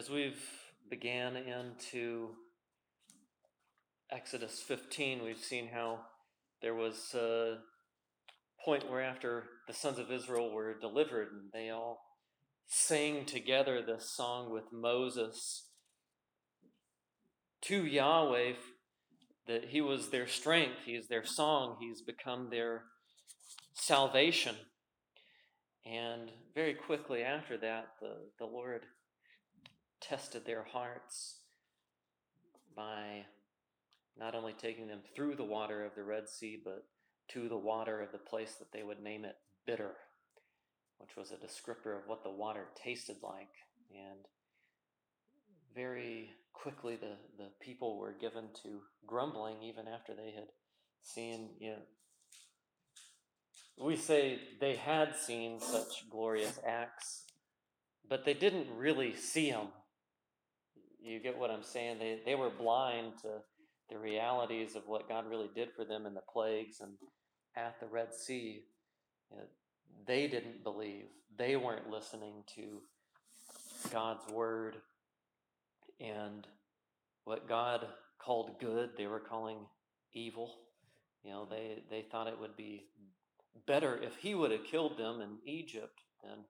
As we've began into Exodus 15, we've seen how there was a point where after the sons of Israel were delivered and they all sang together this song with Moses to Yahweh that he was their strength, he is their song, he's become their salvation. And very quickly after that, the, the Lord tested their hearts by not only taking them through the water of the Red Sea, but to the water of the place that they would name it bitter, which was a descriptor of what the water tasted like. And very quickly, the, the people were given to grumbling even after they had seen, you know, we say they had seen such glorious acts, but they didn't really see them. You get what I'm saying? They, they were blind to the realities of what God really did for them in the plagues and at the Red Sea. You know, they didn't believe. They weren't listening to God's word. And what God called good, they were calling evil. You know, they, they thought it would be better if he would have killed them in Egypt and,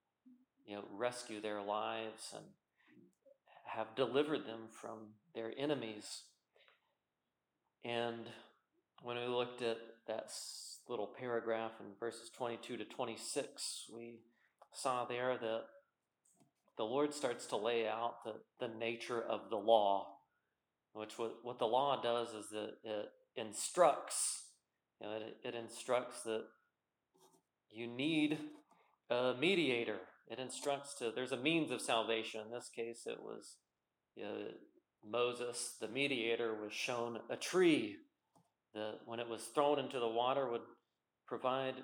you know, rescue their lives and have delivered them from their enemies. And when we looked at that little paragraph in verses 22 to 26, we saw there that the Lord starts to lay out the, the nature of the law, which what, what the law does is that it instructs, you know, it, it instructs that you need a mediator. It instructs to, there's a means of salvation. In this case, it was you know, Moses, the mediator, was shown a tree that, when it was thrown into the water, would provide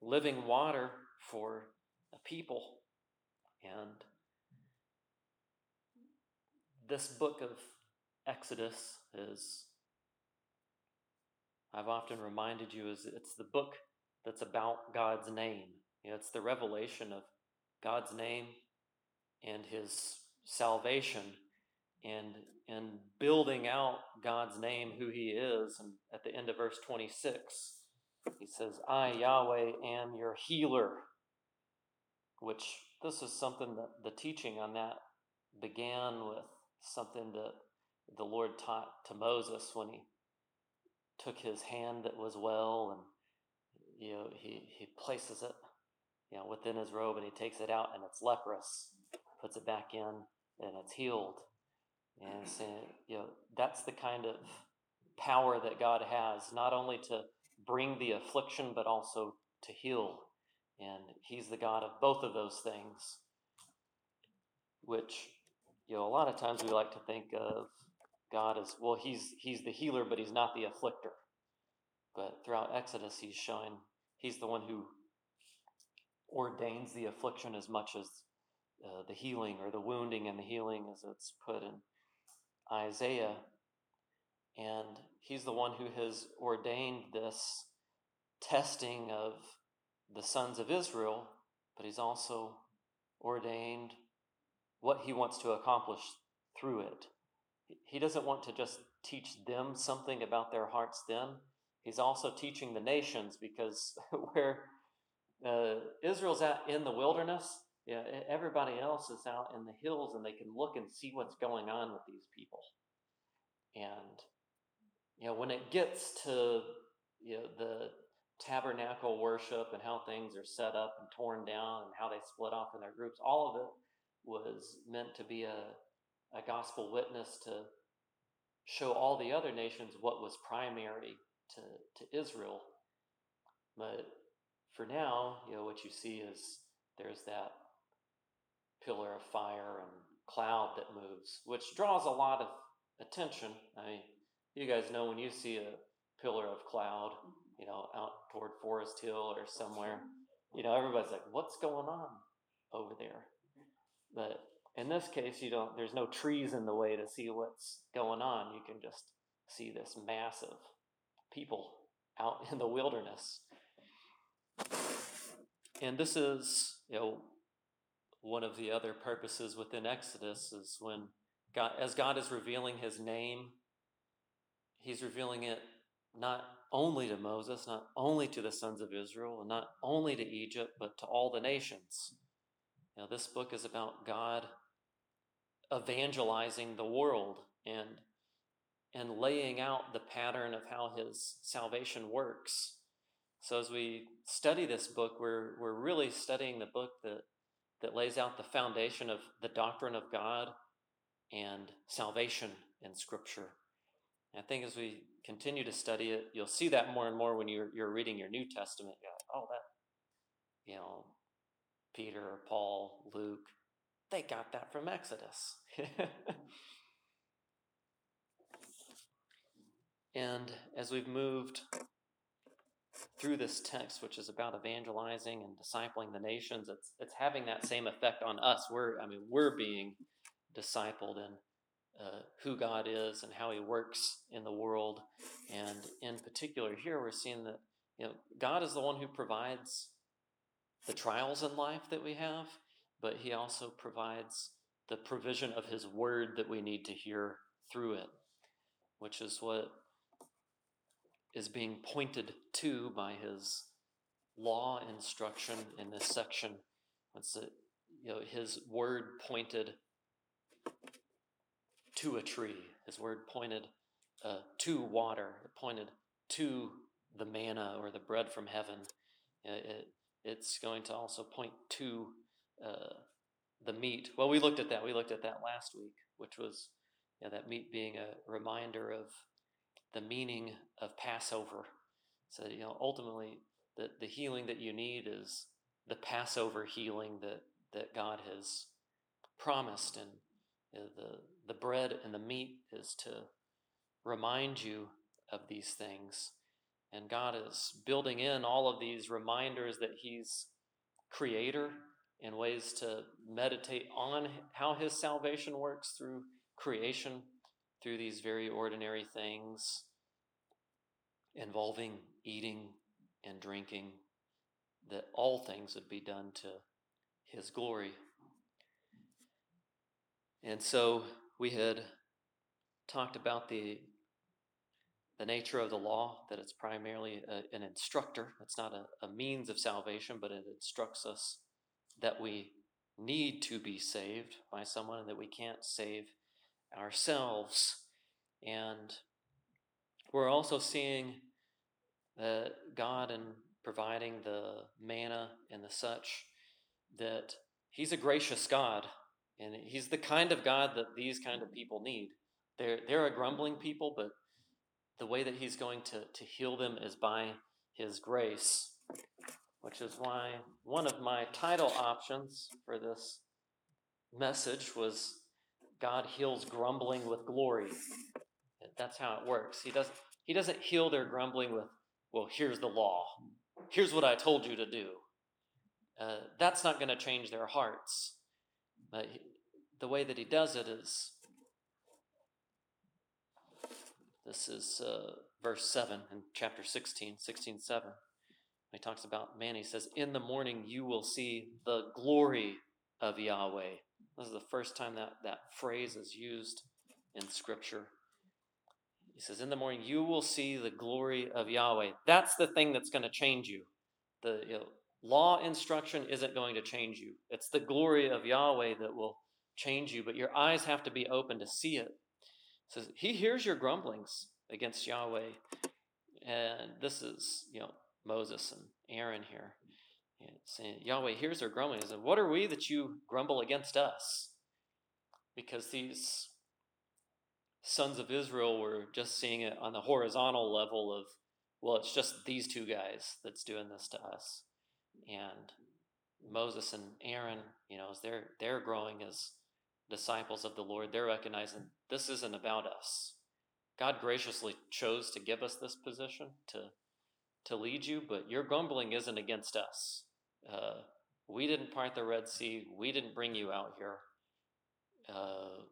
living water for a people. And this book of Exodus is, I've often reminded you, is it's the book that's about God's name. You know, it's the revelation of God's name and his salvation and and building out God's name, who he is. And at the end of verse 26, he says, I, Yahweh, am your healer. Which this is something that the teaching on that began with something that the Lord taught to Moses when he took his hand that was well and you know, he, he places it, you know, within his robe and he takes it out and it's leprous, puts it back in and it's healed. And saying, you know, that's the kind of power that God has, not only to bring the affliction, but also to heal. And he's the God of both of those things, which, you know, a lot of times we like to think of God as, well, he's, he's the healer, but he's not the afflictor. But throughout Exodus, he's showing he's the one who ordains the affliction as much as uh, the healing or the wounding and the healing, as it's put in Isaiah. And he's the one who has ordained this testing of the sons of Israel, but he's also ordained what he wants to accomplish through it. He doesn't want to just teach them something about their hearts then, He's also teaching the nations because where uh, Israel's out in the wilderness, yeah, everybody else is out in the hills and they can look and see what's going on with these people. And you know, when it gets to you know, the tabernacle worship and how things are set up and torn down and how they split off in their groups, all of it was meant to be a, a gospel witness to show all the other nations what was primary to, to Israel. But for now, you know, what you see is there's that pillar of fire and cloud that moves, which draws a lot of attention. I mean, you guys know when you see a pillar of cloud, you know, out toward Forest Hill or somewhere, you know, everybody's like, what's going on over there? But in this case, you don't, there's no trees in the way to see what's going on. You can just see this massive people out in the wilderness. And this is, you know, one of the other purposes within Exodus is when God, as God is revealing his name, he's revealing it not only to Moses, not only to the sons of Israel, and not only to Egypt, but to all the nations. You this book is about God evangelizing the world and and laying out the pattern of how his salvation works. So as we study this book, we're we're really studying the book that that lays out the foundation of the doctrine of God and salvation in Scripture. And I think as we continue to study it, you'll see that more and more when you're, you're reading your New Testament. You're like, oh, that, you know, Peter, Paul, Luke, they got that from Exodus. and as we've moved through this text, which is about evangelizing and discipling the nations, it's it's having that same effect on us. We're I mean we're being discipled in uh, who God is and how He works in the world, and in particular here we're seeing that you know God is the one who provides the trials in life that we have, but He also provides the provision of His Word that we need to hear through it, which is what is being pointed to by his law instruction in this section. What's it? You know, his word pointed to a tree. His word pointed uh, to water. It pointed to the manna or the bread from heaven. It, it, it's going to also point to uh, the meat. Well, we looked at that. We looked at that last week, which was you know, that meat being a reminder of the meaning of Passover. So, you know, ultimately, the, the healing that you need is the Passover healing that, that God has promised. And you know, the, the bread and the meat is to remind you of these things. And God is building in all of these reminders that He's creator and ways to meditate on how His salvation works through creation through these very ordinary things involving eating and drinking, that all things would be done to His glory. And so we had talked about the the nature of the law, that it's primarily a, an instructor. It's not a, a means of salvation, but it instructs us that we need to be saved by someone and that we can't save ourselves. And we're also seeing that God, in providing the manna and the such, that He's a gracious God. And He's the kind of God that these kind of people need. They're, they're a grumbling people, but the way that He's going to, to heal them is by His grace, which is why one of my title options for this message was God heals grumbling with glory. That's how it works. He doesn't he doesn't heal their grumbling with, well, here's the law. Here's what I told you to do. Uh, that's not going to change their hearts. But he, the way that he does it is this is uh, verse 7 in chapter 16, 16 7. He talks about man, he says, In the morning you will see the glory of Yahweh. This is the first time that that phrase is used in Scripture. He says, In the morning, you will see the glory of Yahweh. That's the thing that's going to change you. The you know, law instruction isn't going to change you, it's the glory of Yahweh that will change you, but your eyes have to be open to see it. He says, He hears your grumblings against Yahweh. And this is, you know, Moses and Aaron here saying, Yahweh hears their grumbling. He said, What are we that you grumble against us? Because these sons of Israel were just seeing it on the horizontal level of, well, it's just these two guys that's doing this to us. And Moses and Aaron, you know, as they're they're growing as disciples of the Lord, they're recognizing this isn't about us. God graciously chose to give us this position to to lead you, but your grumbling isn't against us. Uh, we didn't part the Red Sea. We didn't bring you out here. Uh,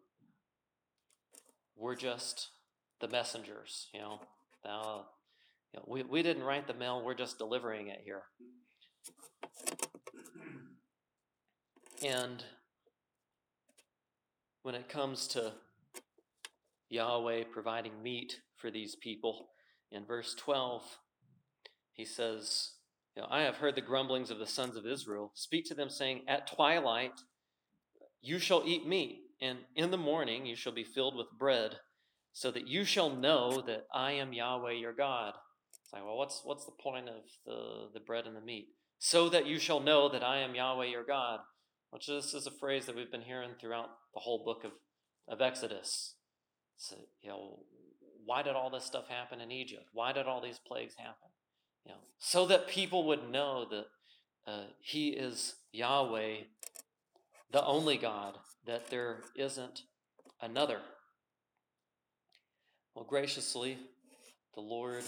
we're just the messengers, you know. Now, you know, we, we didn't write the mail. We're just delivering it here. And when it comes to Yahweh providing meat for these people, in verse 12, he says, you know, I have heard the grumblings of the sons of Israel. Speak to them, saying, At twilight you shall eat meat, and in the morning you shall be filled with bread, so that you shall know that I am Yahweh your God. It's like, well, what's what's the point of the, the bread and the meat? So that you shall know that I am Yahweh your God. Which this is a phrase that we've been hearing throughout the whole book of, of Exodus. So, you know, why did all this stuff happen in Egypt? Why did all these plagues happen? Know, so that people would know that uh, He is Yahweh, the only God, that there isn't another. Well, graciously, the Lord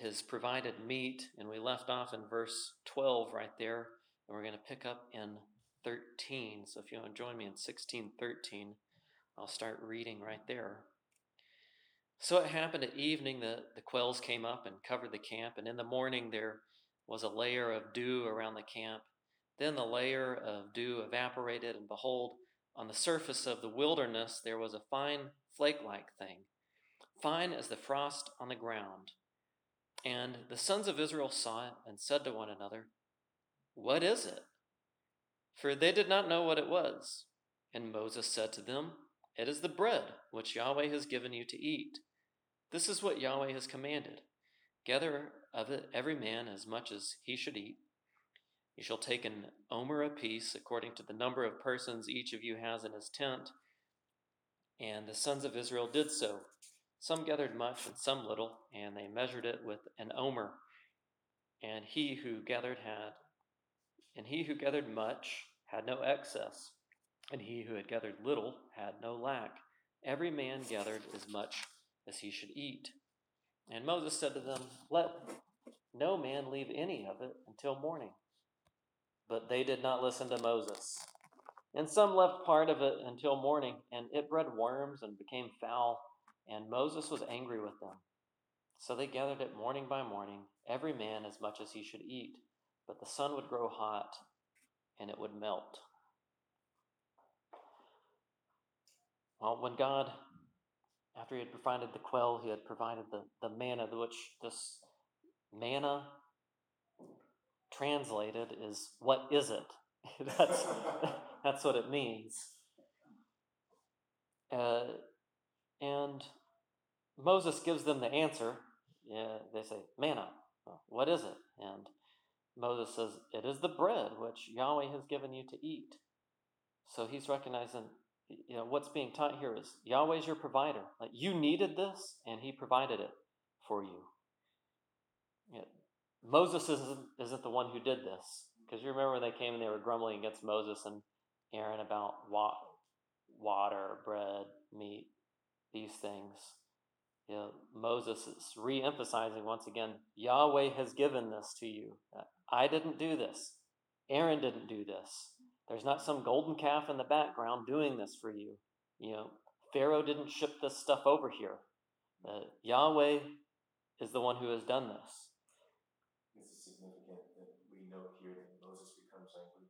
has provided meat, and we left off in verse 12 right there, and we're going to pick up in 13. So if you want to join me in 16 13, I'll start reading right there. So it happened at evening that the quails came up and covered the camp, and in the morning there was a layer of dew around the camp. Then the layer of dew evaporated, and behold, on the surface of the wilderness there was a fine flake like thing, fine as the frost on the ground. And the sons of Israel saw it and said to one another, What is it? For they did not know what it was. And Moses said to them, It is the bread which Yahweh has given you to eat. This is what Yahweh has commanded Gather of it every man as much as he should eat. You shall take an omer apiece, according to the number of persons each of you has in his tent. And the sons of Israel did so. Some gathered much and some little, and they measured it with an omer. And he who gathered had, and he who gathered much had no excess, and he who had gathered little had no lack. Every man gathered as much as he should eat. And Moses said to them, Let no man leave any of it until morning. But they did not listen to Moses. And some left part of it until morning, and it bred worms and became foul, and Moses was angry with them. So they gathered it morning by morning, every man as much as he should eat. But the sun would grow hot, and it would melt. Well, when God after he had provided the quail, he had provided the, the manna, which this manna translated is what is it? that's, that's what it means. Uh, and Moses gives them the answer. Yeah, they say, manna. what is it? And Moses says, It is the bread which Yahweh has given you to eat. So he's recognizing you know what's being taught here is Yahweh's your provider. Like you needed this, and He provided it for you. Moses isn't, isn't the one who did this because you remember when they came and they were grumbling against Moses and Aaron about wa- water, bread, meat, these things. You know, Moses is re-emphasizing once again, Yahweh has given this to you. I didn't do this. Aaron didn't do this. There's not some golden calf in the background doing this for you. You know, Pharaoh didn't ship this stuff over here. Uh, Yahweh is the one who has done this. This is significant that we note here that Moses becomes angry,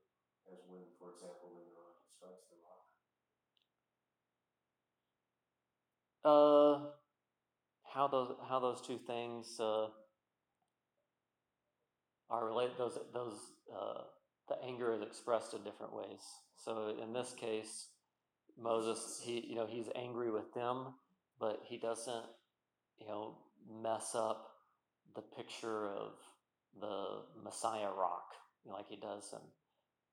as when, for example, when the rock strikes the rock. Uh, how those how those two things uh, are related? Those those uh, the anger is expressed in different ways. So in this case, Moses, he you know he's angry with them, but he doesn't you know mess up the picture of the Messiah rock you know, like he does. And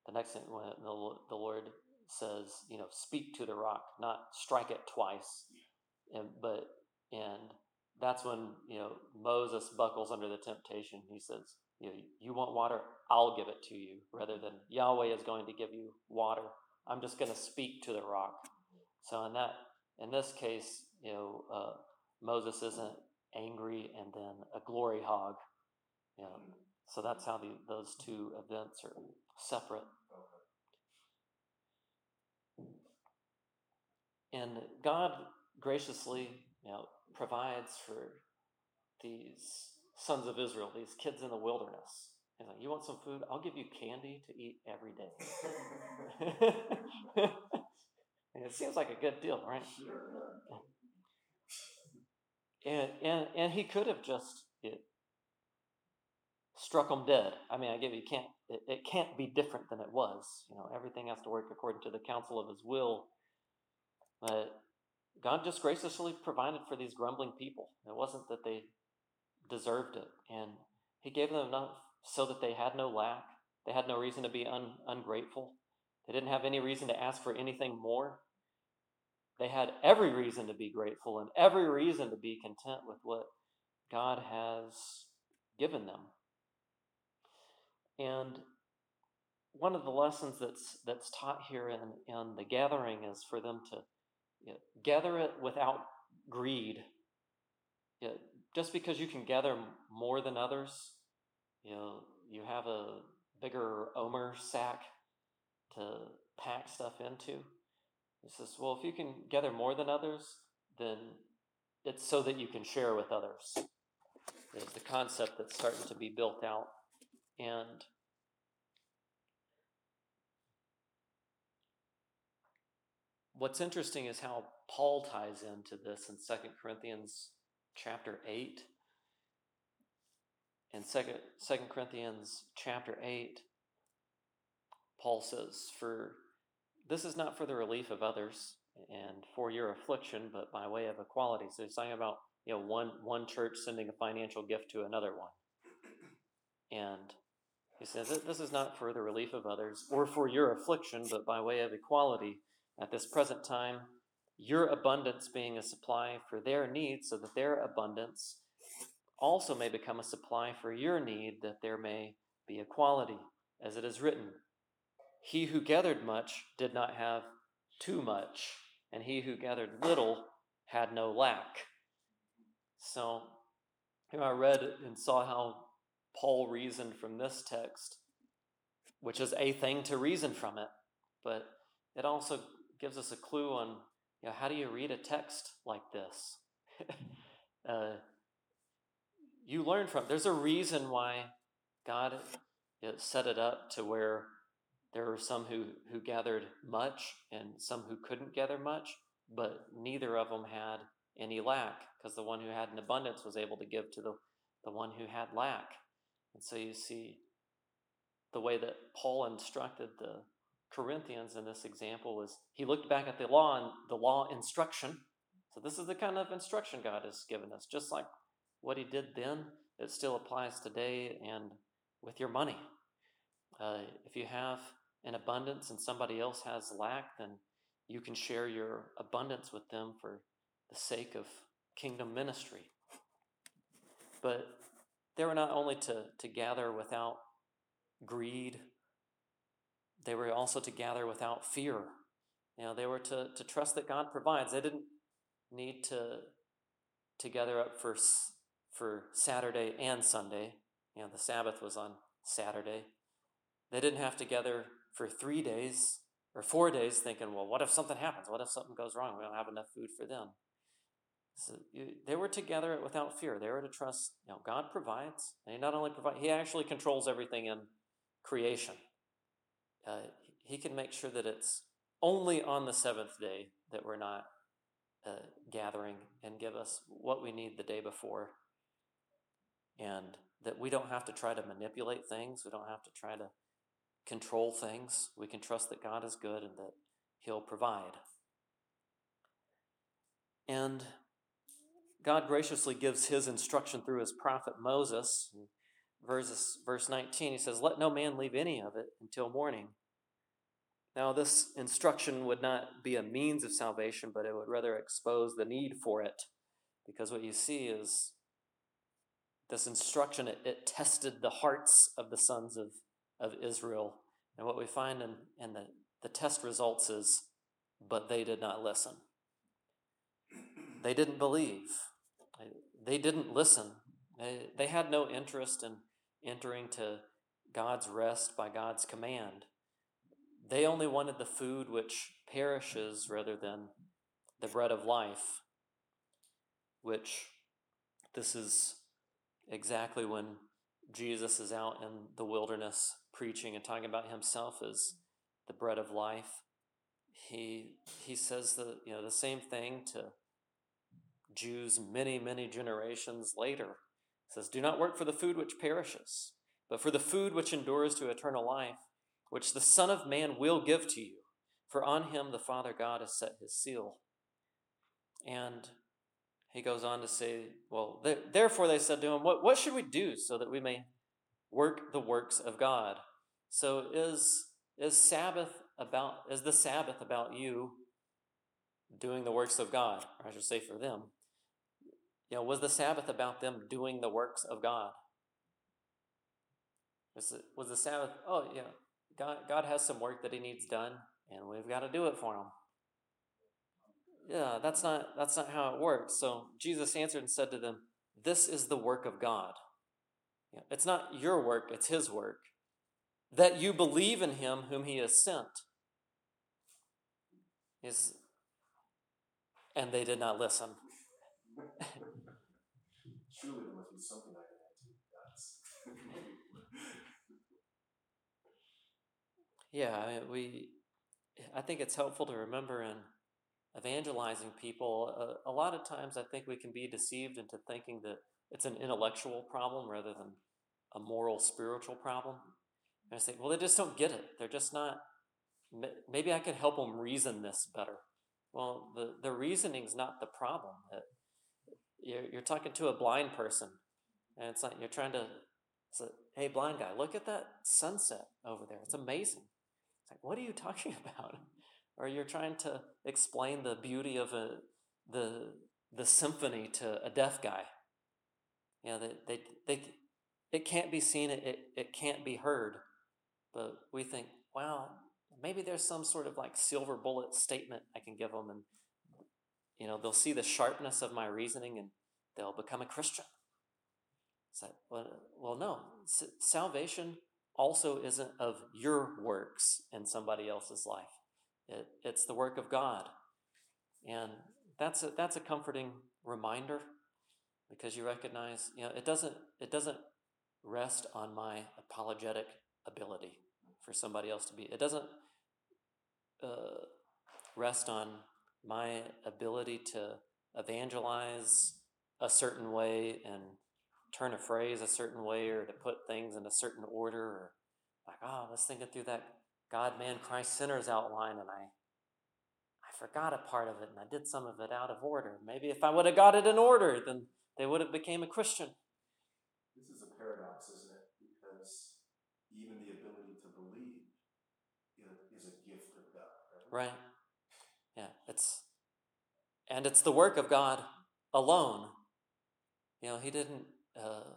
the next thing when the, the Lord says, you know, speak to the rock, not strike it twice, and but and that's when you know Moses buckles under the temptation. He says, you, know, you want water? I'll give it to you, rather than Yahweh is going to give you water. I'm just going to speak to the rock. So in that, in this case, you know, uh, Moses isn't angry and then a glory hog. You know, so that's how the, those two events are separate. And God graciously, you know, provides for these sons of Israel, these kids in the wilderness. He's like, You want some food? I'll give you candy to eat every day. and it seems like a good deal, right? And, and, and he could have just it, struck them dead. I mean, I give you can't it, it can't be different than it was. You know, everything has to work according to the counsel of his will. But God just graciously provided for these grumbling people. It wasn't that they deserved it, and He gave them enough so that they had no lack. They had no reason to be un, ungrateful. They didn't have any reason to ask for anything more. They had every reason to be grateful and every reason to be content with what God has given them. And one of the lessons that's that's taught here in, in the gathering is for them to you know, gather it without greed. You know, just because you can gather more than others, you know, you have a bigger Omer sack to pack stuff into. He says, well, if you can gather more than others, then it's so that you can share with others. Is the concept that's starting to be built out. And what's interesting is how Paul ties into this in 2 Corinthians chapter 8. In 2, 2 Corinthians chapter 8, Paul says, For this is not for the relief of others and for your affliction, but by way of equality. So he's talking about you know one one church sending a financial gift to another one. And he says this is not for the relief of others or for your affliction, but by way of equality. At this present time, your abundance being a supply for their needs, so that their abundance also may become a supply for your need, that there may be equality. As it is written, He who gathered much did not have too much, and he who gathered little had no lack. So, you know, I read and saw how Paul reasoned from this text, which is a thing to reason from it, but it also gives us a clue on you know, how do you read a text like this? uh, you learn from there's a reason why God set it up to where there were some who, who gathered much and some who couldn't gather much, but neither of them had any lack because the one who had an abundance was able to give to the, the one who had lack. And so you see the way that Paul instructed the Corinthians in this example is he looked back at the law and the law instruction. So this is the kind of instruction God has given us. Just like what he did then, it still applies today and with your money. Uh, if you have an abundance and somebody else has lack, then you can share your abundance with them for the sake of kingdom ministry. But they were not only to, to gather without greed, they were also to gather without fear. You know, they were to, to trust that God provides. They didn't need to, to gather up for, for Saturday and Sunday. You know, the Sabbath was on Saturday. They didn't have to gather for three days or four days thinking, well, what if something happens? What if something goes wrong? We don't have enough food for them. So they were together without fear. They were to trust, you know, God provides. And He not only provides, He actually controls everything in creation. Uh, he can make sure that it's only on the seventh day that we're not uh, gathering and give us what we need the day before. And that we don't have to try to manipulate things. We don't have to try to control things. We can trust that God is good and that He'll provide. And God graciously gives His instruction through His prophet Moses. Verse, verse 19, he says, Let no man leave any of it until morning. Now, this instruction would not be a means of salvation, but it would rather expose the need for it. Because what you see is this instruction, it, it tested the hearts of the sons of of Israel. And what we find in, in the, the test results is, but they did not listen. They didn't believe. They didn't listen. They, they had no interest in entering to God's rest by God's command. They only wanted the food which perishes rather than the bread of life, which this is exactly when Jesus is out in the wilderness preaching and talking about himself as the bread of life, he he says the you know the same thing to Jews many many generations later. Says, "Do not work for the food which perishes, but for the food which endures to eternal life, which the Son of Man will give to you. For on him the Father God has set his seal." And he goes on to say, Well, therefore they said to him, what, what should we do so that we may work the works of God? So is, is Sabbath about, is the Sabbath about you doing the works of God? Or I should say for them. You know, was the Sabbath about them doing the works of God? Was, it, was the Sabbath, oh, yeah, God, God has some work that he needs done, and we've got to do it for him yeah, that's not that's not how it works. So Jesus answered and said to them, This is the work of God. Yeah, it's not your work, it's his work. That you believe in him whom he has sent. Is and they did not listen. Surely there must be something I can add to that. yeah, we I think it's helpful to remember in evangelizing people, uh, a lot of times I think we can be deceived into thinking that it's an intellectual problem rather than a moral, spiritual problem. And I say, well, they just don't get it. They're just not, maybe I can help them reason this better. Well, the, the reasoning's not the problem. You're, you're talking to a blind person, and it's like you're trying to say, hey, blind guy, look at that sunset over there. It's amazing. It's like, what are you talking about? or you're trying to explain the beauty of a, the, the symphony to a deaf guy. You know, they, they, they, it can't be seen, it, it can't be heard. But we think, wow, maybe there's some sort of like silver bullet statement I can give them, and you know, they'll see the sharpness of my reasoning and they'll become a Christian. So, well, well, no, salvation also isn't of your works in somebody else's life. It, it's the work of God. And that's a, that's a comforting reminder because you recognize, you know, it doesn't, it doesn't rest on my apologetic ability for somebody else to be. It doesn't uh, rest on my ability to evangelize a certain way and turn a phrase a certain way or to put things in a certain order or like, oh, I was thinking through that God, man, Christ sinners outline, and I I forgot a part of it, and I did some of it out of order. Maybe if I would have got it in order, then they would have became a Christian. This is a paradox, isn't it? Because even the ability to believe is a gift of God, right? Right. It's and it's the work of God alone. You know, He didn't uh,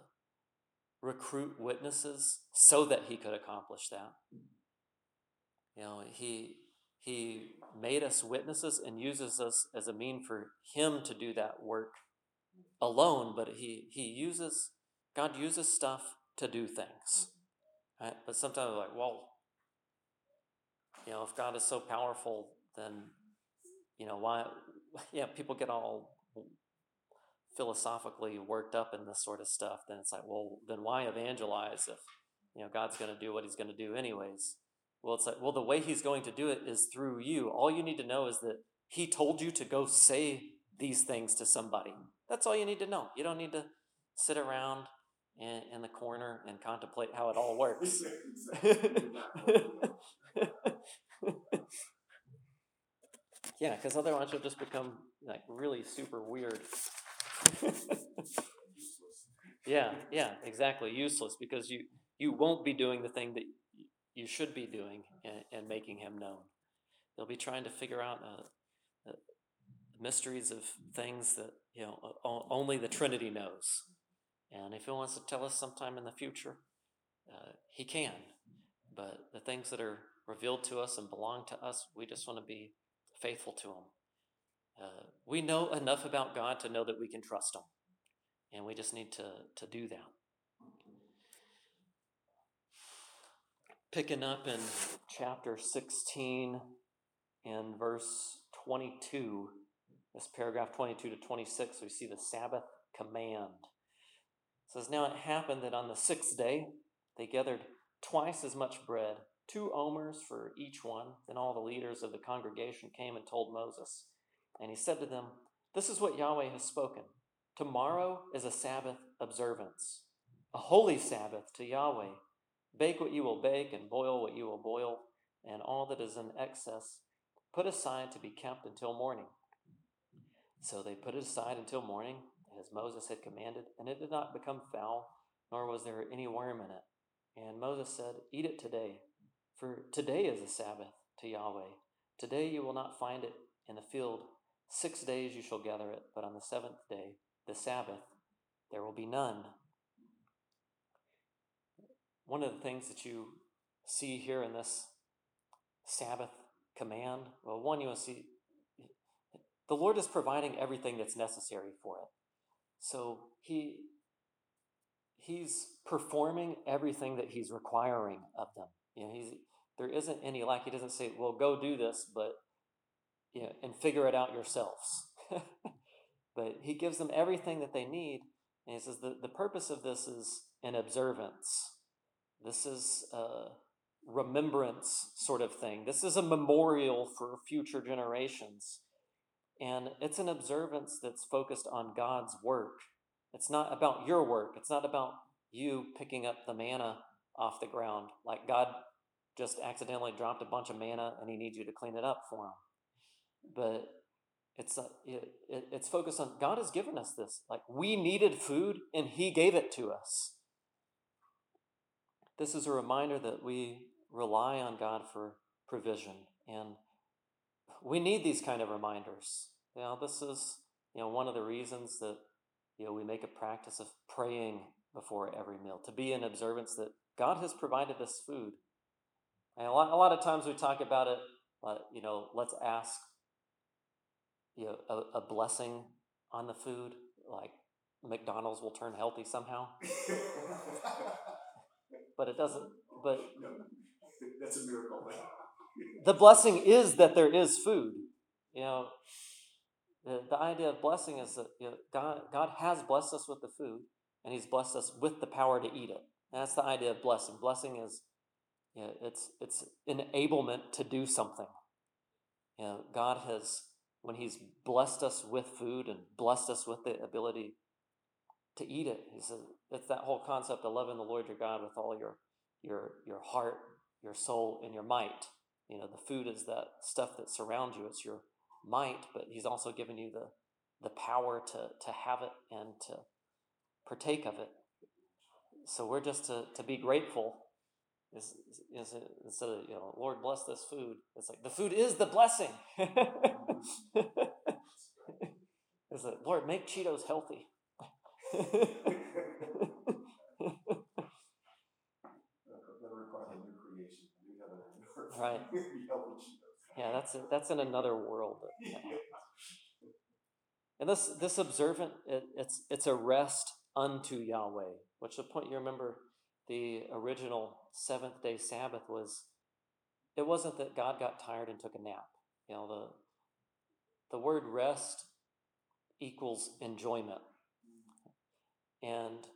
recruit witnesses so that He could accomplish that. You know, he he made us witnesses and uses us as a mean for him to do that work alone, but he he uses God uses stuff to do things. Right? But sometimes we're like, well, you know, if God is so powerful, then you know why yeah, people get all philosophically worked up in this sort of stuff, then it's like, well, then why evangelize if you know God's going to do what He's going to do anyways? Well, it's like, well, the way he's going to do it is through you. All you need to know is that he told you to go say these things to somebody. That's all you need to know. You don't need to sit around in, in the corner and contemplate how it all works. yeah, because otherwise you'll just become like really super weird. yeah, yeah, exactly. Useless because you you won't be doing the thing that you should be doing and, and making him known. They'll be trying to figure out uh, uh, mysteries of things that you know only the Trinity knows. And if he wants to tell us sometime in the future, uh, he can. But the things that are revealed to us and belong to us, we just want to be faithful to him. Uh, we know enough about God to know that we can trust him. And we just need to, to do that. picking up in chapter 16 and verse 22, this paragraph 22 to 26, we see the Sabbath command. says, Now it happened that on the sixth day they gathered twice as much bread, two omers for each one. Then all the leaders of the congregation came and told Moses. And he said to them, This is what Yahweh has spoken. Tomorrow is a Sabbath observance, a holy Sabbath to Yahweh. Bake what you will bake, and boil what you will boil, and all that is in excess put aside to be kept until morning. So they put it aside until morning, as Moses had commanded, and it did not become foul, nor was there any worm in it. And Moses said, Eat it today, for today is a Sabbath to Yahweh. Today you will not find it in the field. Six days you shall gather it, but on the seventh day, the Sabbath, there will be none. One of the things that you see here in this Sabbath command, well, one, you will see the Lord is providing everything that's necessary for it. So he he's performing everything that he's requiring of them. You know, he's there isn't any like He doesn't say, "Well, go do this," but you know, and figure it out yourselves. but he gives them everything that they need, and he says the the purpose of this is an observance. This is a remembrance sort of thing. This is a memorial for future generations. And it's an observance that's focused on God's work. It's not about your work. It's not about you picking up the manna off the ground. Like God just accidentally dropped a bunch of manna and he needs you to clean it up for him. But it's, uh, it, it, it's focused on God has given us this. Like we needed food and he gave it to us. This is a reminder that we rely on God for provision and we need these kind of reminders. You know, this is you know one of the reasons that you know we make a practice of praying before every meal to be an observance that God has provided this food. And a lot, a lot of times we talk about it, uh, you know, let's ask you know a, a blessing on the food, like McDonald's will turn healthy somehow. but it doesn't. But that's a miracle. the blessing is that there is food. You know, the, the idea of blessing is that you know, God, God has blessed us with the food, and He's blessed us with the power to eat it. And that's the idea of blessing. Blessing is, you know, it's it's enablement to do something. You know, God has when He's blessed us with food and blessed us with the ability to eat it. He says it's that whole concept of loving the Lord your God with all your your your heart, your soul, and your might. You know, the food is that stuff that surrounds you. It's your might, but He's also given you the the power to to have it and to partake of it. So we're just to to be grateful. Is, is instead of you know, Lord bless this food. It's like the food is the blessing. it's like Lord make Cheetos healthy. right. Yeah, that's that's in another world. And this this observant, it, it's it's a rest unto Yahweh. Which the point you remember, the original seventh day Sabbath was. It wasn't that God got tired and took a nap. You know the the word rest equals enjoyment. And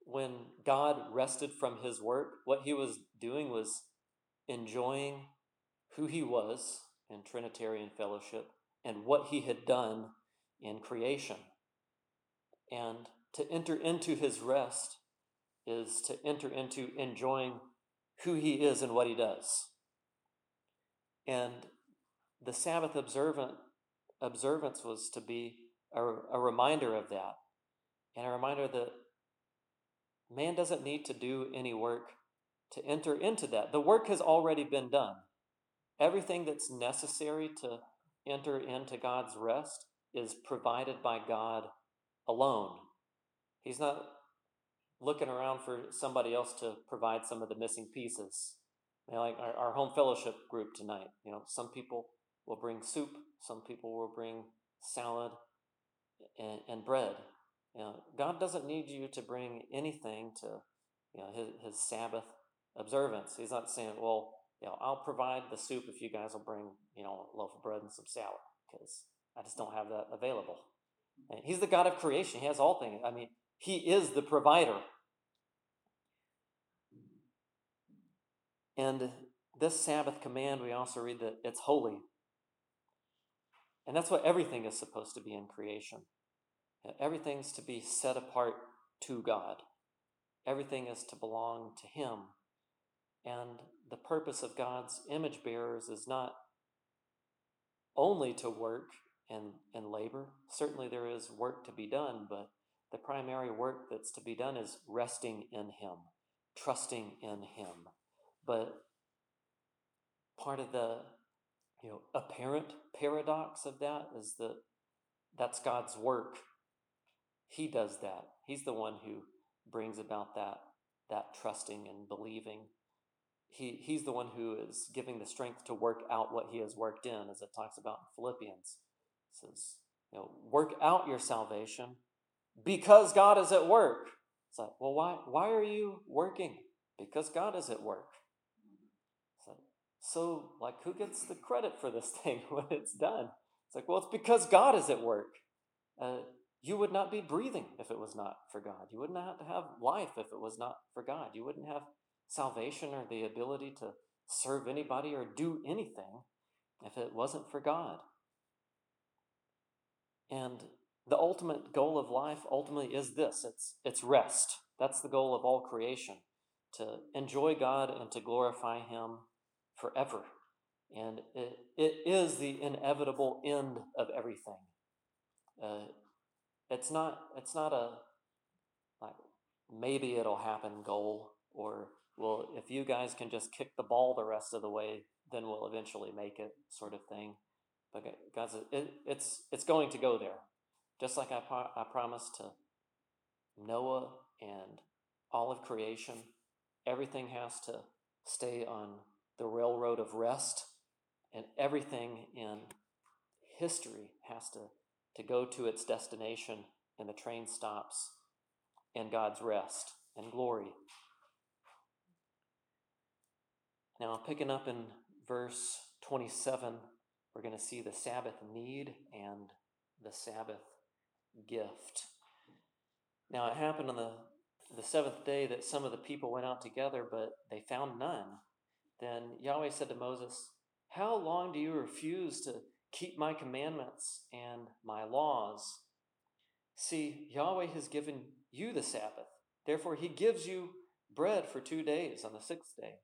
when God rested from his work, what he was doing was enjoying who he was in Trinitarian fellowship and what he had done in creation. And to enter into his rest is to enter into enjoying who he is and what he does. And the Sabbath observant observance was to be a, a reminder of that, and a reminder that man doesn't need to do any work to enter into that. The work has already been done. Everything that's necessary to enter into God's rest is provided by God alone. He's not looking around for somebody else to provide some of the missing pieces. You know, like our, our home fellowship group tonight, you know, some people will bring soup, some people will bring salad and, and bread. You know, God doesn't need you to bring anything to you know, his, his Sabbath observance. He's not saying, well, you know, I'll provide the soup if you guys will bring, you know, a loaf of bread and some salad, because I just don't have that available. And he's the God of creation. He has all things. I mean, He is the provider. And this Sabbath command, we also read that it's holy. And that's what everything is supposed to be in creation. Everything's to be set apart to God. Everything is to belong to Him. And the purpose of God's image bearers is not only to work and, and labor. Certainly there is work to be done, but the primary work that's to be done is resting in Him, trusting in Him. But part of the you know apparent paradox of that is that that's God's work. He does that. He's the one who brings about that that trusting and believing. He, he's the one who is giving the strength to work out what he has worked in, as it talks about in Philippians. It says, you know, work out your salvation because God is at work. It's like, well, why, why are you working? Because God is at work. So, so, like, who gets the credit for this thing when it's done? It's like, well, it's because God is at work. Uh, you would not be breathing if it was not for God. You wouldn't have to have life if it was not for God. You wouldn't have salvation or the ability to serve anybody or do anything if it wasn't for God. And the ultimate goal of life ultimately is this it's, it's rest. That's the goal of all creation to enjoy God and to glorify Him forever. And it, it is the inevitable end of everything. Uh, it's not it's not a like maybe it'll happen goal or well if you guys can just kick the ball the rest of the way then we'll eventually make it sort of thing. But guys, it, it's it's going to go there, just like I I promised to Noah and all of creation. Everything has to stay on the railroad of rest, and everything in history has to to go to its destination, and the train stops, and God's rest and glory. Now, picking up in verse 27, we're going to see the Sabbath need and the Sabbath gift. Now, it happened on the, the seventh day that some of the people went out together, but they found none. Then Yahweh said to Moses, How long do you refuse to keep my commandments and my laws. See, Yahweh has given you the Sabbath. Therefore, he gives you bread for two days on the sixth day.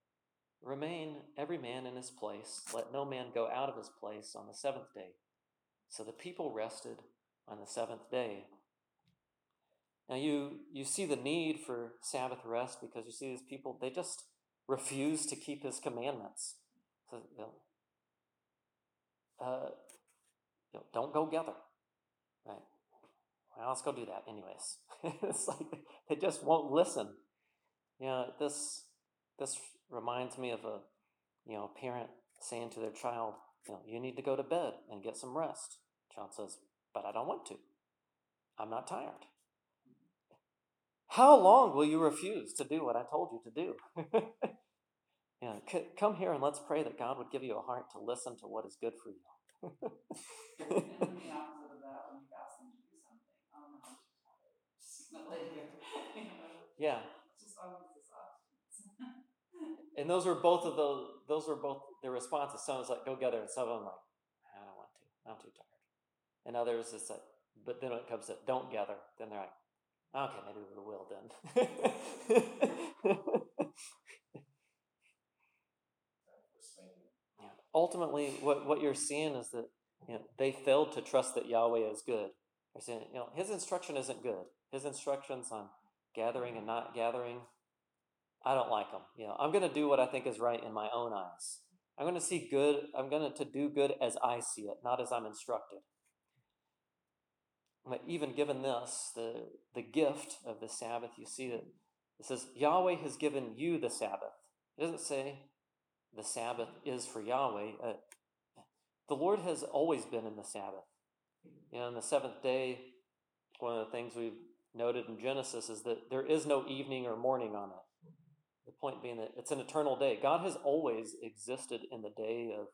Remain every man in his place. Let no man go out of his place on the seventh day. So the people rested on the seventh day. Now you you see the need for Sabbath rest because you see these people they just refuse to keep his commandments. So uh, you know, don't go gather. Right? Well, let's go do that anyways. it's like they just won't listen. You know, this this reminds me of a you know parent saying to their child, you know, you need to go to bed and get some rest. Child says, but I don't want to. I'm not tired. How long will you refuse to do what I told you to do? Yeah, c- come here and let's pray that God would give you a heart to listen to what is good for you. the yeah, and those were both of those. Those were both their responses. Some was like, "Go get her," and some of them like, "I don't want to. I'm too tired." And others is like, but then when it comes to don't gather, then they're like, "Okay, maybe we will then." ultimately, what, what you're seeing is that you know, they failed to trust that Yahweh is good. They're saying, you know, his instruction isn't good. His instructions on gathering and not gathering, I don't like them. You know, I'm going to do what I think is right in my own eyes. I'm going to see good. I'm going to to do good as I see it, not as I'm instructed. Even given this, the, the gift of the Sabbath, you see that it says, Yahweh has given you the Sabbath. It doesn't say the Sabbath is for Yahweh. Uh, the Lord has always been in the Sabbath. You know, on the seventh day, one of the things we've noted in Genesis is that there is no evening or morning on it. The point being that it's an eternal day. God has always existed in the day of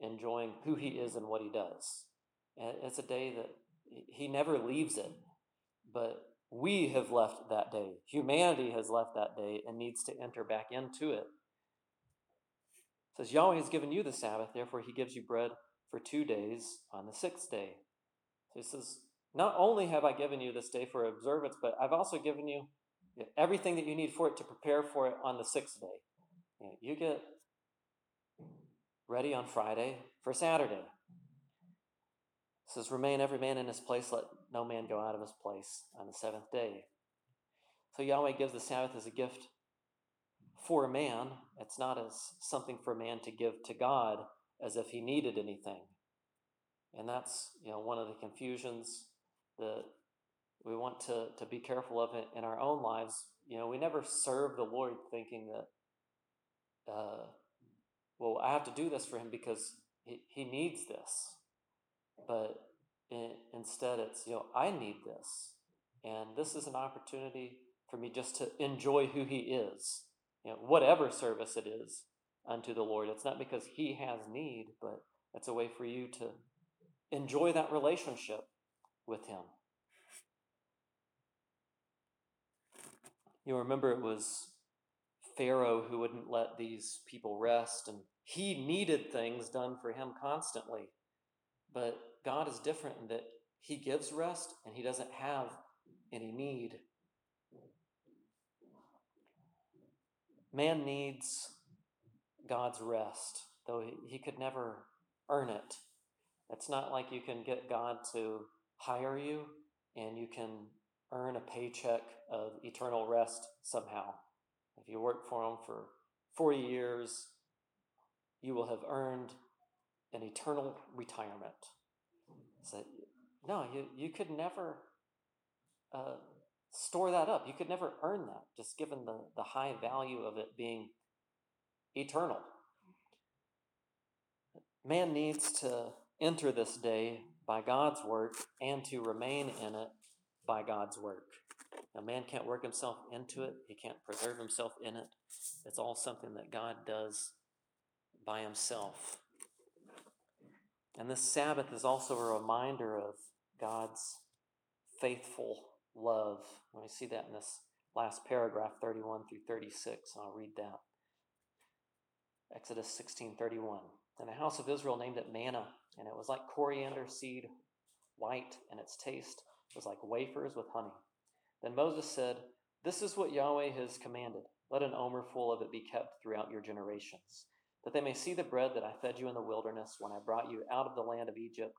enjoying who He is and what He does. And it's a day that He never leaves it. But We have left that day. Humanity has left that day and needs to enter back into it. it says Yahweh has given you the Sabbath, therefore he gives you bread for two days on the sixth day. So he says, Not only have I given you this day for observance, but I've also given you everything that you need for it to prepare for it on the sixth day. You get ready on Friday for Saturday. Says, Remain every man in his place, let no man go out of his place on the seventh day. So Yahweh gives the Sabbath as a gift for a man. It's not as something for a man to give to God as if he needed anything. And that's, you know, one of the confusions that we want to, to be careful of in our own lives. You know, we never serve the Lord thinking that, uh, well, I have to do this for him because he, he needs this. But in, instead, it's, you know, I need this. And this is an opportunity for me just to enjoy who he is, you know, whatever service it is unto the Lord. It's not because he has need, but it's a way for you to enjoy that relationship with him. You remember it was Pharaoh who wouldn't let these people rest, and he needed things done for him constantly. But God is different in that he gives rest and he doesn't have any need. Man needs God's rest, though he could never earn it. It's not like you can get God to hire you and you can earn a paycheck of eternal rest somehow. If you work for Him for 40 years, you will have earned an eternal retirement. So, no, you, you could never uh, store that up. You could never earn that, just given the, the high value of it being eternal. Man needs to enter this day by God's work and to remain in it by God's work. A man can't work himself into it, he can't preserve himself in it. It's all something that God does by himself. And this Sabbath is also a reminder of God's faithful love. We see that in this last paragraph, 31 through 36. I'll read that. Exodus 16:31. And the house of Israel named it manna, and it was like coriander seed, white, and its taste was like wafers with honey. Then Moses said, This is what Yahweh has commanded. Let an omer full of it be kept throughout your generations, that they may see the bread that I fed you in the wilderness when I brought you out of the land of Egypt.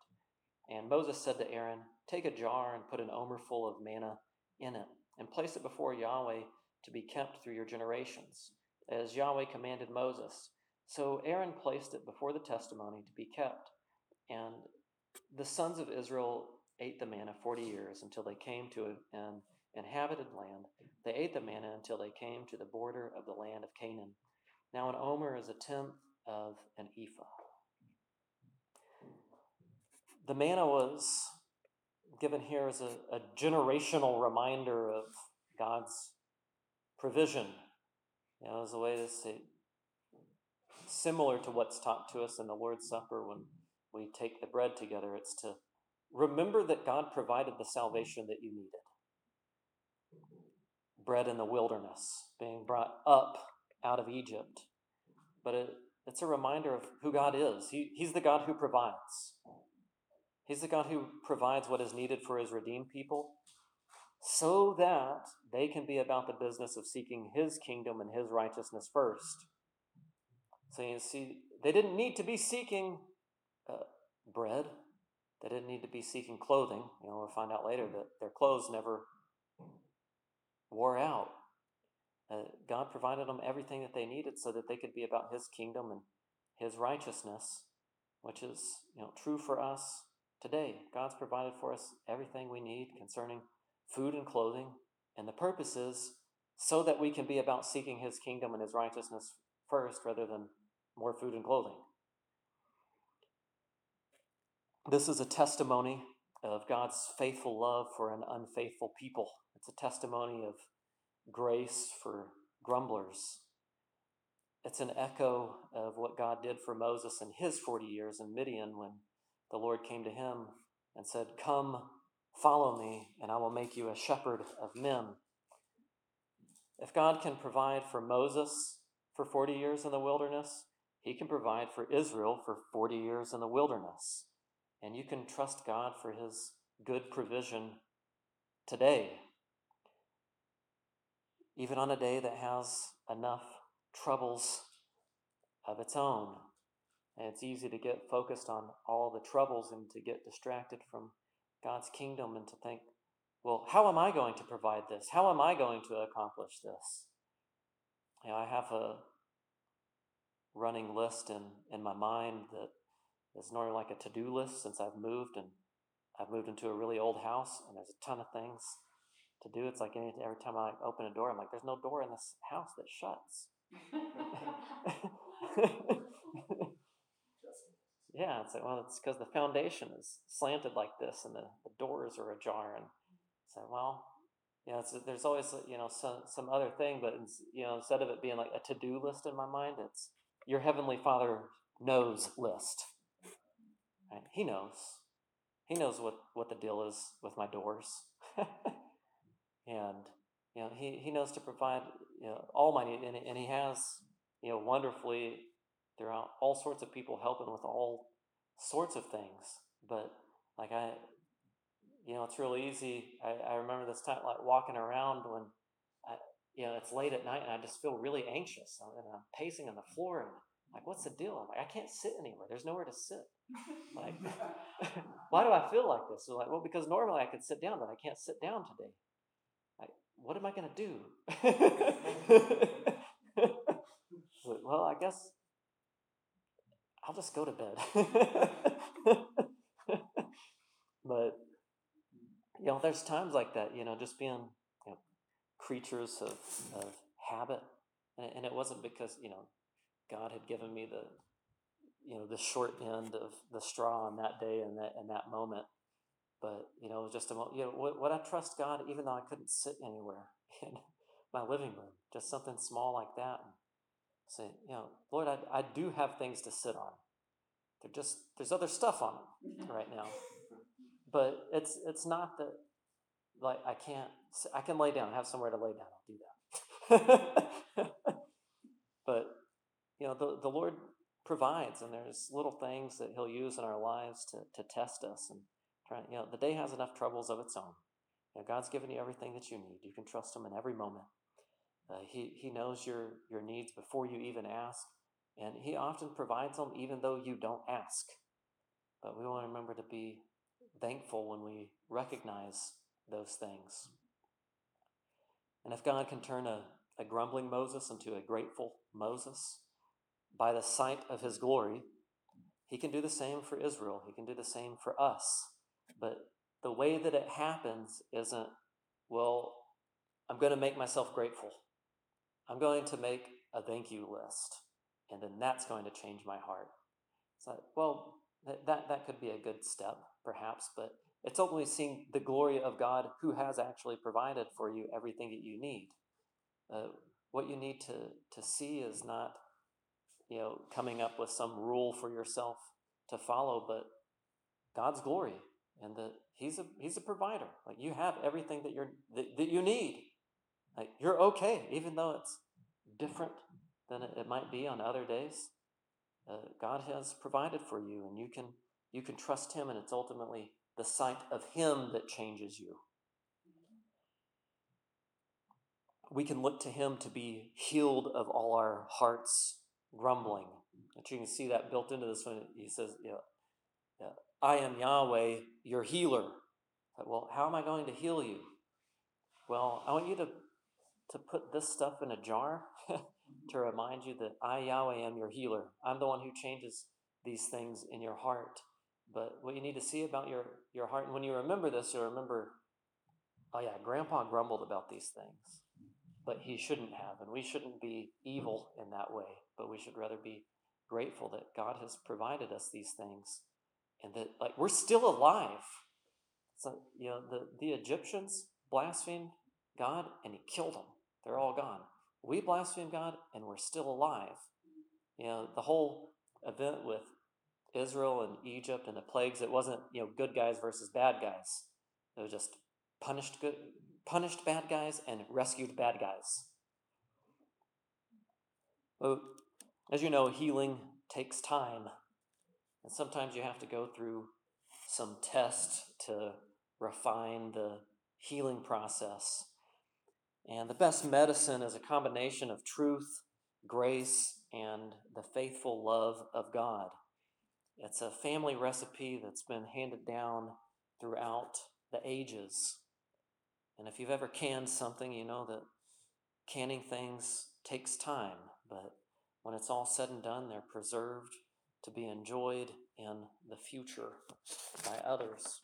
And Moses said to Aaron, Take a jar and put an omer full of manna in it, and place it before Yahweh to be kept through your generations, as Yahweh commanded Moses. So Aaron placed it before the testimony to be kept. And the sons of Israel ate the manna 40 years until they came to an inhabited land. They ate the manna until they came to the border of the land of Canaan. Now, an omer is a tenth of an ephah. The manna was given here as a, a generational reminder of God's provision. You know, as a way to say, similar to what's taught to us in the Lord's Supper when we take the bread together. It's to remember that God provided the salvation that you needed bread in the wilderness, being brought up out of Egypt. But it, it's a reminder of who God is. He, he's the God who provides. He's the God who provides what is needed for his redeemed people so that they can be about the business of seeking his kingdom and his righteousness first. So you see, they didn't need to be seeking uh, bread. They didn't need to be seeking clothing. You know, we'll find out later that their clothes never wore out. Uh, God provided them everything that they needed so that they could be about His kingdom and His righteousness, which is you know true for us today. God's provided for us everything we need concerning food and clothing, and the purpose is so that we can be about seeking His kingdom and His righteousness first, rather than more food and clothing. This is a testimony of God's faithful love for an unfaithful people. It's a testimony of grace for grumblers. It's an echo of what God did for Moses in his 40 years in Midian when the Lord came to him and said, Come Follow me, and I will make you a shepherd of men. If God can provide for Moses for 40 years in the wilderness, he can provide for Israel for 40 years in the wilderness. And you can trust God for his good provision today. Even on a day that has enough troubles of its own. And it's easy to get focused on all the troubles and to get distracted from God's kingdom and to think, well, how am I going to provide this? How am I going to accomplish this? You know, I have a running list in, in my mind that is normally like a to do list since I've moved and I've moved into a really old house and there's a ton of things to do. It's like any, every time I open a door, I'm like, there's no door in this house that shuts. yeah, it's like, well, it's because the foundation is slanted like this and the, the doors are ajar. And so, well, you know, there's always, you know, some, some other thing, but, you know, instead of it being like a to do list in my mind, it's your Heavenly Father knows list. Right? He knows. He knows what, what the deal is with my doors. and, you know, he, he knows to provide, you know, all my need, and, and he has, you know, wonderfully throughout all sorts of people helping with all sorts of things. But like I, you know, it's really easy. I, I remember this time like walking around when I, you know, it's late at night and I just feel really anxious and I'm pacing on the floor and like, what's the deal? I'm like, I can't sit anywhere. There's nowhere to sit. Like, why do I feel like this? So like, well, because normally I could sit down, but I can't sit down today. What am I going to do? well, I guess I'll just go to bed. but you know, there's times like that. You know, just being you know, creatures of, of habit, and, and it wasn't because you know God had given me the you know the short end of the straw on that day and that in that moment. But you know, just a moment. You know, would, would I trust God even though I couldn't sit anywhere in my living room, just something small like that? And say, you know, Lord, I, I do have things to sit on. They're just there's other stuff on them right now. But it's it's not that like I can't I can lay down, have somewhere to lay down. I'll do that. but you know, the, the Lord provides, and there's little things that He'll use in our lives to, to test us. And try, you know, the day has enough troubles of its own. You know, God's given you everything that you need. You can trust Him in every moment. Uh, he, he knows your, your needs before you even ask, and He often provides them even though you don't ask. But we want to remember to be thankful when we recognize those things. And if God can turn a, a grumbling Moses into a grateful Moses by the sight of his glory, he can do the same for Israel. He can do the same for us. But the way that it happens isn't, well, I'm going to make myself grateful. I'm going to make a thank you list, and then that's going to change my heart. So, well, that, that, that could be a good step, perhaps, but it's ultimately seeing the glory of God who has actually provided for you everything that you need. Uh, what you need to, to see is not, you know, coming up with some rule for yourself to follow, but God's glory and that He's a He's a provider. Like you have everything that you're that, that you need. Like you're okay, even though it's different than it, it might be on other days. Uh, God has provided for you, and you can you can trust Him, and it's ultimately the sight of Him that changes you. We can look to Him to be healed of all our hearts grumbling. And you can see that built into this one. He says, know, yeah, I am Yahweh, your healer. Well, how am I going to heal you? Well, I want you to, to put this stuff in a jar to remind you that I, Yahweh, am your healer. I'm the one who changes these things in your heart. But what you need to see about your, your heart, and when you remember this, you'll remember, oh yeah, Grandpa grumbled about these things, but he shouldn't have. And we shouldn't be evil in that way, but we should rather be grateful that God has provided us these things and that like we're still alive. So, you know, the, the Egyptians blasphemed God and he killed them. They're all gone. We blaspheme God and we're still alive. You know, the whole event with Israel and Egypt and the plagues, it wasn't, you know, good guys versus bad guys. It was just punished good, punished bad guys and rescued bad guys. Well, as you know, healing takes time, and sometimes you have to go through some tests to refine the healing process. And the best medicine is a combination of truth, grace, and the faithful love of God. It's a family recipe that's been handed down throughout the ages. And if you've ever canned something, you know that canning things takes time, but when it's all said and done, they're preserved to be enjoyed in the future by others.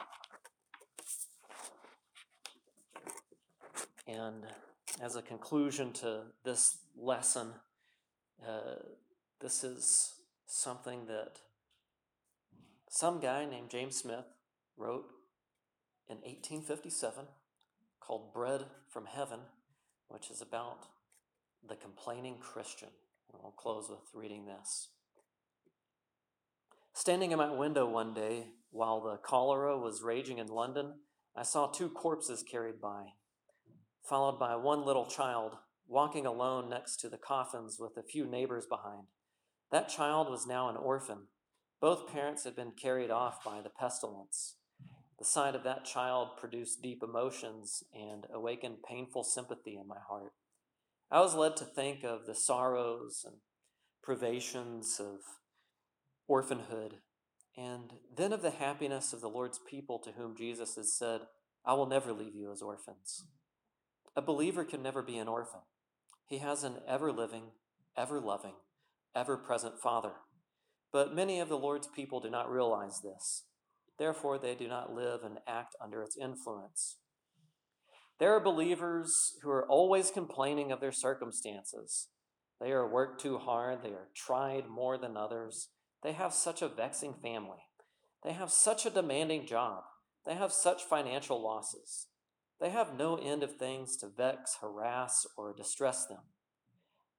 And as a conclusion to this lesson, uh, this is something that some guy named James Smith wrote in 1857 called Bread from Heaven, which is about the complaining Christian. And I'll close with reading this. Standing in my window one day while the cholera was raging in London, I saw two corpses carried by, followed by one little child walking alone next to the coffins with a few neighbors behind. That child was now an orphan. Both parents had been carried off by the pestilence. The sight of that child produced deep emotions and awakened painful sympathy in my heart. I was led to think of the sorrows and privations of orphanhood, and then of the happiness of the Lord's people to whom Jesus has said, I will never leave you as orphans. A believer can never be an orphan. He has an ever living, ever loving, ever present Father. But many of the Lord's people do not realize this. Therefore, they do not live and act under its influence. There are believers who are always complaining of their circumstances. They are worked too hard, they are tried more than others. They have such a vexing family. They have such a demanding job. They have such financial losses. They have no end of things to vex, harass, or distress them.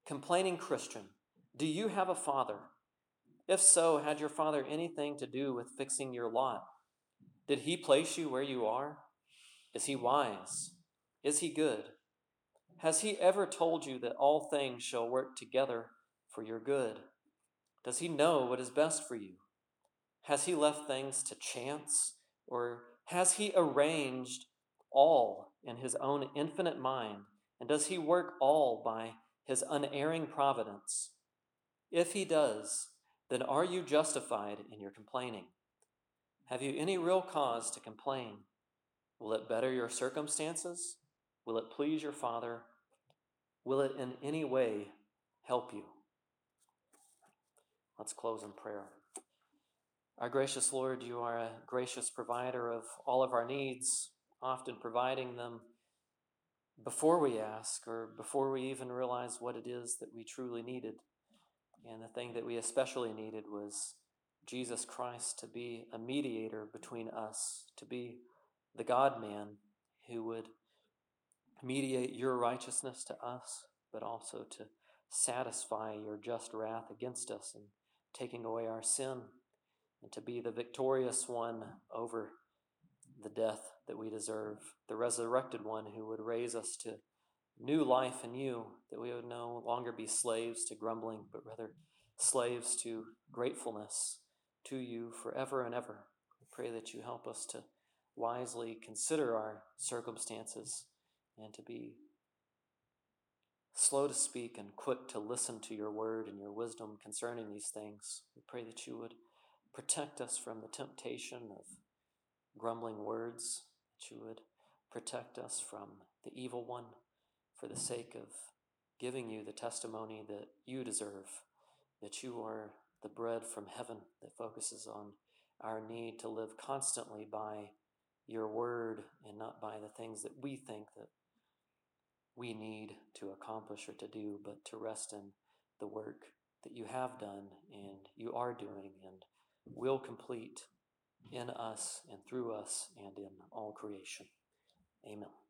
Complaining Christian, do you have a father? If so, had your father anything to do with fixing your lot? Did he place you where you are? Is he wise? Is he good? Has he ever told you that all things shall work together for your good? Does he know what is best for you? Has he left things to chance? Or has he arranged all in his own infinite mind? And does he work all by his unerring providence? If he does, then are you justified in your complaining? Have you any real cause to complain? Will it better your circumstances? Will it please your Father? Will it in any way help you? Let's close in prayer. Our gracious Lord, you are a gracious provider of all of our needs, often providing them before we ask or before we even realize what it is that we truly needed. And the thing that we especially needed was Jesus Christ to be a mediator between us, to be the God man who would mediate your righteousness to us, but also to satisfy your just wrath against us and taking away our sin, and to be the victorious one over the death that we deserve, the resurrected one who would raise us to new life in you, that we would no longer be slaves to grumbling, but rather slaves to gratefulness to you forever and ever. We pray that you help us to wisely consider our circumstances and to be slow to speak and quick to listen to your word and your wisdom concerning these things. We pray that you would protect us from the temptation of grumbling words, that you would protect us from the evil one for the sake of giving you the testimony that you deserve, that you are the bread from heaven that focuses on our need to live constantly by your word and not by the things that we think that we need to accomplish or to do, but to rest in the work that you have done and you are doing and will complete in us and through us and in all creation. Amen.